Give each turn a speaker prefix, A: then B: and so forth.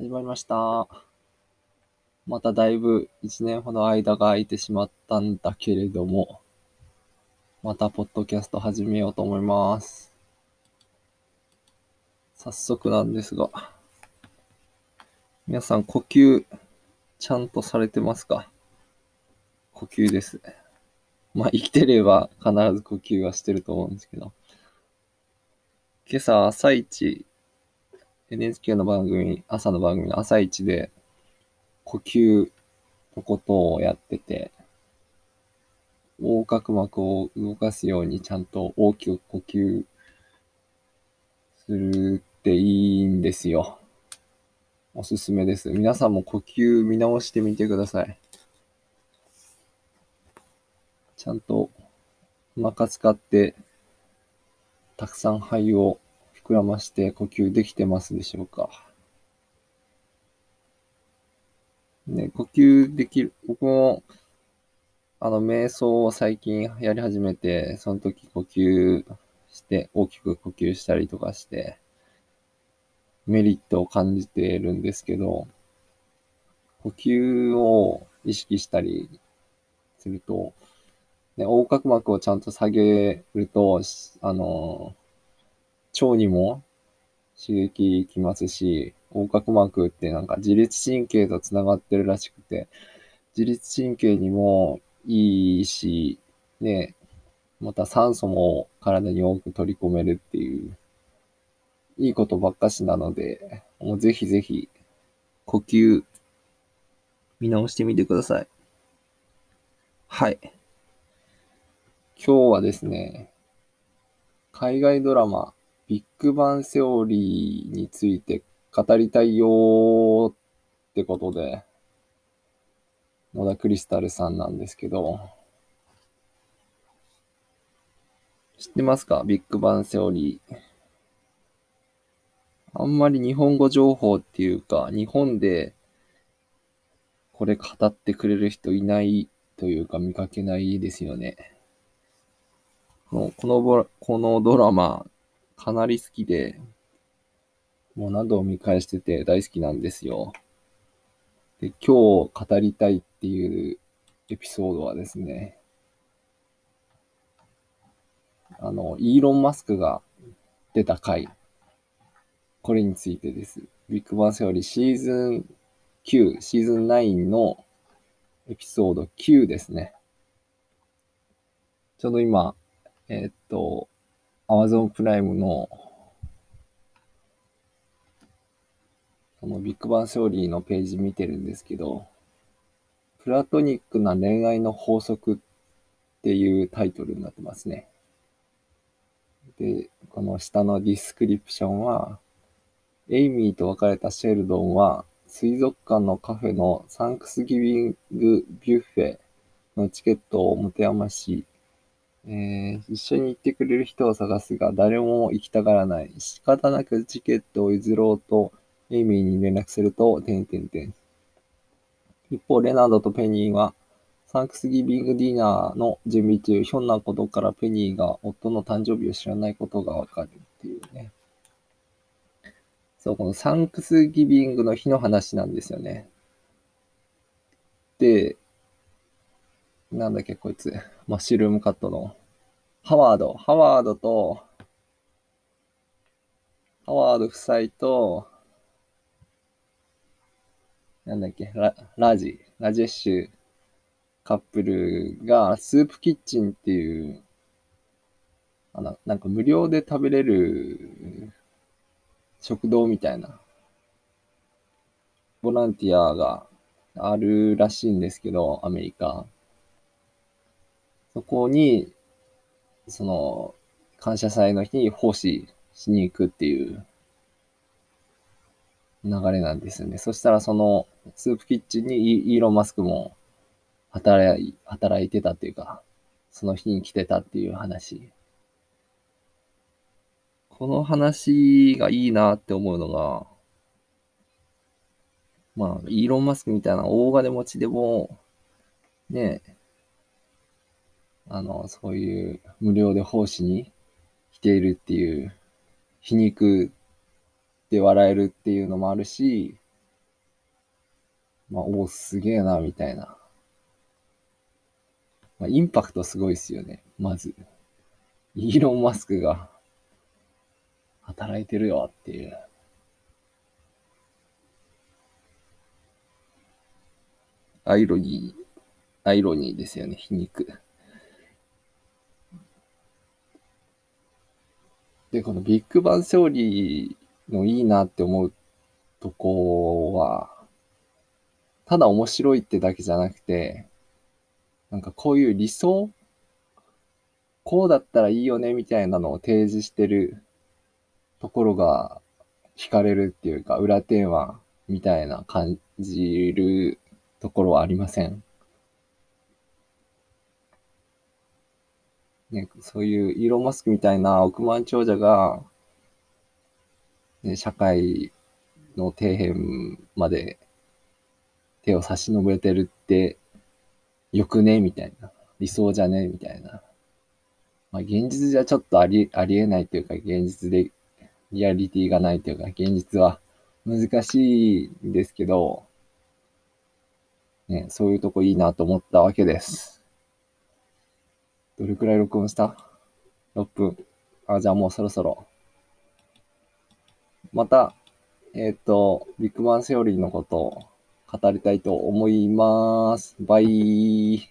A: 始まりました。まただいぶ一年ほど間が空いてしまったんだけれども、またポッドキャスト始めようと思います。早速なんですが、皆さん呼吸ちゃんとされてますか？呼吸です。まあ生きてれば必ず呼吸はしてると思うんですけど、今朝朝一 NHK の番組、朝の番組の朝一で、呼吸のことをやってて、横隔膜を動かすようにちゃんと大きく呼吸するっていいんですよ。おすすめです。皆さんも呼吸見直してみてください。ちゃんとお腹使って、たくさん肺を膨らまして呼吸できてますでしょうか？ね、呼吸できる、僕も、あの、瞑想を最近やり始めて、その時呼吸して、大きく呼吸したりとかして、メリットを感じているんですけど、呼吸を意識したりすると、ね、横隔膜をちゃんと下げると、あの、腸にも刺激きますし、横隔膜ってなんか自律神経とつながってるらしくて、自律神経にもいいし、ね、また酸素も体に多く取り込めるっていう、いいことばっかしなので、もうぜひぜひ、呼吸、見直してみてください。はい。今日はですね、海外ドラマ、ビッグバンセオリーについて語りたいよーってことで、野田クリスタルさんなんですけど、知ってますか？ビッグバンセオリー。あんまり日本語情報っていうか、日本でこれ語ってくれる人いないというか見かけないですよね。このこのドラマ、かなり好きで、もう何度も見返してて大好きなんですよ。で、今日語りたいっていうエピソードはですね、あの、イーロン・マスクが出た回、これについてです。ビッグバンセオリーシーズン9、シーズン9のエピソード9ですね。ちょうど今、えー、っと、Amazon プライムの、そのビッグバンセオリーのページ見てるんですけど、プラトニックな恋愛の法則っていうタイトルになってますね。で、この下のディスクリプションは、エイミーと別れたシェルドンは、水族館のカフェのサンクスギビングビュッフェのチケットを持て余し、えー、一緒に行ってくれる人を探すが、誰も行きたがらない。仕方なくチケットを譲ろうと、エイミーに連絡すると、てんてんてん。一方、レナードとペニーは、サンクスギビングディナーの準備中、ひょんなことからペニーが夫の誕生日を知らないことがわかるっていうね。そう、このサンクスギビングの日の話なんですよね。で、なんだっけ、こいつ。マッシュルームカットの。ハワード。ハワードと、ハワード夫妻と、なんだっけ、ララジ。ラジェッシュカップルが、スープキッチンっていう、あの、なんか無料で食べれる食堂みたいな、ボランティアがあるらしいんですけど、アメリカ。そこに、その、感謝祭の日に奉仕しに行くっていう流れなんですよね。そしたらそのスープキッチンにイーロン・マスクも働い働いてたっていうか、その日に来てたっていう話。この話がいいなって思うのが、まあ、イーロン・マスクみたいな大金持ちでも、ねえ、あの、そういう無料で奉仕に来ているっていう、皮肉で笑えるっていうのもあるし、まあ、おお、すげえな、みたいな。まあ、インパクトすごいですよね、まず。イーロン・マスクが働いてるよっていう。アイロニー、アイロニーですよね、皮肉。で、このビッグバンセオリーのいいなって思うとこは、ただ面白いってだけじゃなくて、なんかこういう理想こうだったらいいよねみたいなのを提示してるところが惹かれるっていうか、裏テーマみたいな感じるところはありません？ね、そういうイーロン・マスクみたいな億万長者が、ね、社会の底辺まで手を差し伸べてるってよくねみたいな。理想じゃねみたいな。まあ、現実じゃちょっとあり、ありえないというか、現実でリアリティがないというか、現実は難しいんですけど、ね、そういうとこいいなと思ったわけです。どれくらい録音した ?6 分。あ、じゃあもうそろそろ。また、えっ、ー、と、ビッグマンセオリーのことを語りたいと思います。バイ